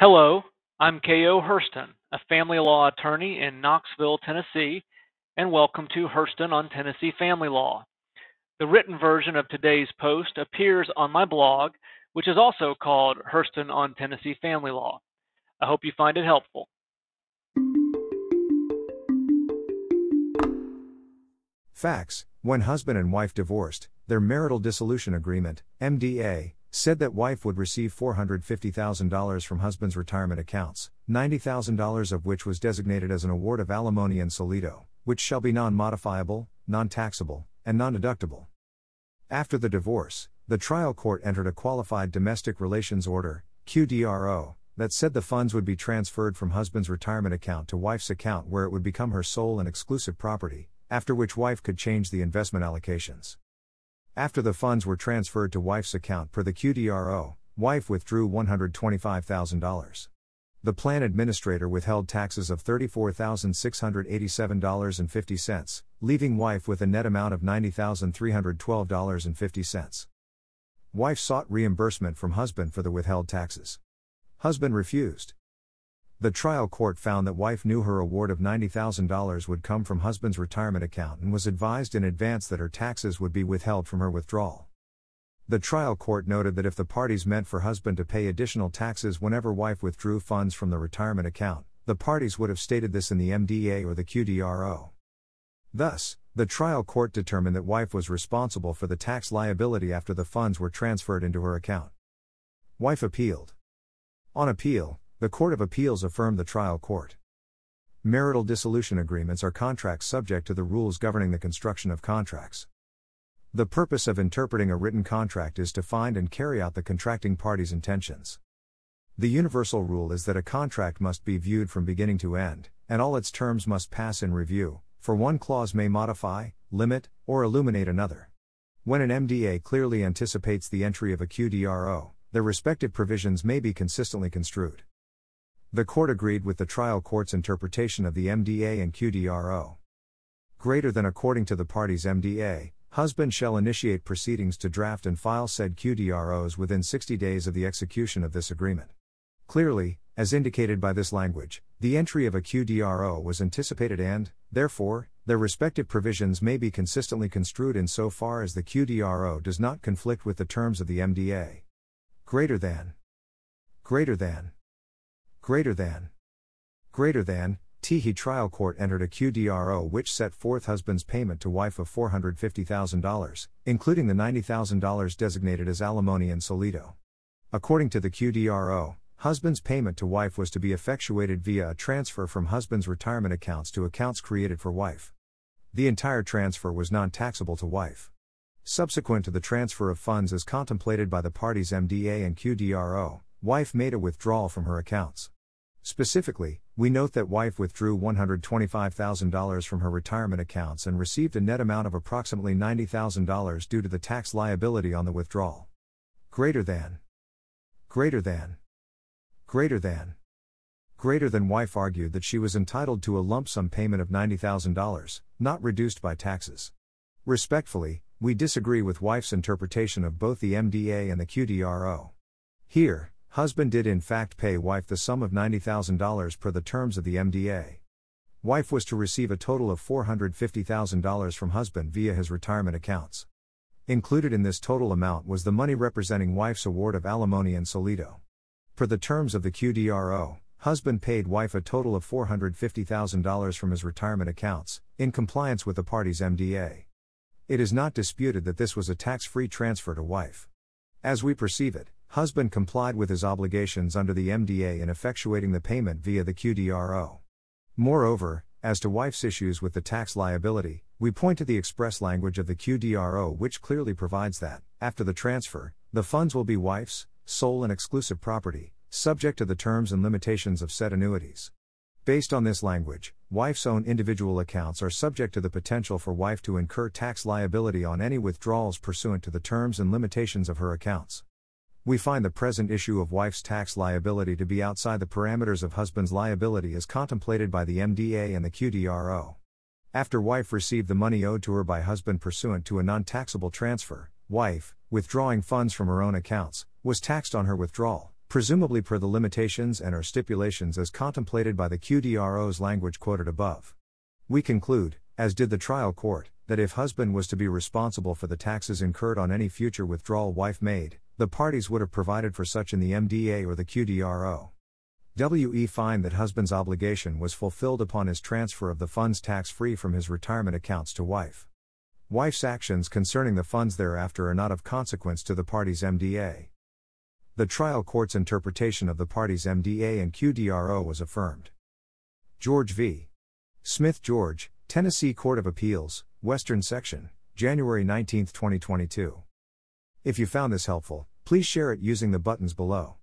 Hello, I'm K.O. Herston, a family law attorney in Knoxville, Tennessee, and welcome to Herston on Tennessee Family Law. The written version of today's post appears on my blog, which is also called Herston on Tennessee Family Law. I hope you find it helpful. Facts When husband and wife divorced, their marital dissolution agreement, MDA, said that wife would receive $450,000 from husband's retirement accounts, $90,000 of which was designated as an award of alimony in solido, which shall be non modifiable, non taxable, and non deductible. After the divorce, the trial court entered a qualified domestic relations order, QDRO, that said the funds would be transferred from husband's retirement account to wife's account where it would become her sole and exclusive property, after which wife could change the investment allocations. After the funds were transferred to wife's account per the QDRO, wife withdrew $125,000. The plan administrator withheld taxes of $34,687.50, leaving wife with a net amount of $90,312.50. Wife sought reimbursement from husband for the withheld taxes. Husband refused. The trial court found that wife knew her award of $90,000 would come from husband's retirement account and was advised in advance that her taxes would be withheld from her withdrawal. The trial court noted that if the parties meant for husband to pay additional taxes whenever wife withdrew funds from the retirement account, the parties would have stated this in the MDA or the QDRO. Thus, the trial court determined that wife was responsible for the tax liability after the funds were transferred into her account. Wife appealed. On appeal, the Court of Appeals affirmed the trial court. Marital dissolution agreements are contracts subject to the rules governing the construction of contracts. The purpose of interpreting a written contract is to find and carry out the contracting party's intentions. The universal rule is that a contract must be viewed from beginning to end, and all its terms must pass in review, for one clause may modify, limit, or illuminate another. When an MDA clearly anticipates the entry of a QDRO, their respective provisions may be consistently construed. The court agreed with the trial court's interpretation of the MDA and QDRO. Greater than according to the parties' MDA, husband shall initiate proceedings to draft and file said QDROs within 60 days of the execution of this agreement. Clearly, as indicated by this language, the entry of a QDRO was anticipated and, therefore, their respective provisions may be consistently construed in so far as the QDRO does not conflict with the terms of the MDA. Greater than. Greater than. Greater than. Greater than, Teehee trial court entered a QDRO which set forth husband's payment to wife of $450,000, including the $90,000 designated as alimony in solido. According to the QDRO, husband's payment to wife was to be effectuated via a transfer from husband's retirement accounts to accounts created for wife. The entire transfer was non taxable to wife. Subsequent to the transfer of funds as contemplated by the parties MDA and QDRO, wife made a withdrawal from her accounts. Specifically, we note that wife withdrew $125,000 from her retirement accounts and received a net amount of approximately $90,000 due to the tax liability on the withdrawal. Greater than. Greater than. Greater than. Greater than wife argued that she was entitled to a lump sum payment of $90,000, not reduced by taxes. Respectfully, we disagree with wife's interpretation of both the MDA and the QDRO. Here, Husband did in fact pay wife the sum of $90,000 per the terms of the MDA. Wife was to receive a total of $450,000 from husband via his retirement accounts. Included in this total amount was the money representing wife's award of alimony in solido. Per the terms of the QDRO, husband paid wife a total of $450,000 from his retirement accounts, in compliance with the parties' MDA. It is not disputed that this was a tax free transfer to wife. As we perceive it, Husband complied with his obligations under the MDA in effectuating the payment via the QDRO. Moreover, as to wife's issues with the tax liability, we point to the express language of the QDRO which clearly provides that, after the transfer, the funds will be wife's, sole and exclusive property, subject to the terms and limitations of said annuities. Based on this language, wife's own individual accounts are subject to the potential for wife to incur tax liability on any withdrawals pursuant to the terms and limitations of her accounts. We find the present issue of wife's tax liability to be outside the parameters of husband's liability as contemplated by the MDA and the QDRO. After wife received the money owed to her by husband pursuant to a non taxable transfer, wife, withdrawing funds from her own accounts, was taxed on her withdrawal, presumably per the limitations and or stipulations as contemplated by the QDRO's language quoted above. We conclude, as did the trial court, that if husband was to be responsible for the taxes incurred on any future withdrawal wife made, the parties would have provided for such in the MDA or the QDRO. WE find that husband's obligation was fulfilled upon his transfer of the funds tax free from his retirement accounts to wife. Wife's actions concerning the funds thereafter are not of consequence to the parties' MDA. The trial court's interpretation of the parties' MDA and QDRO was affirmed. George v. Smith George, Tennessee Court of Appeals, Western Section, January 19, 2022. If you found this helpful, please share it using the buttons below.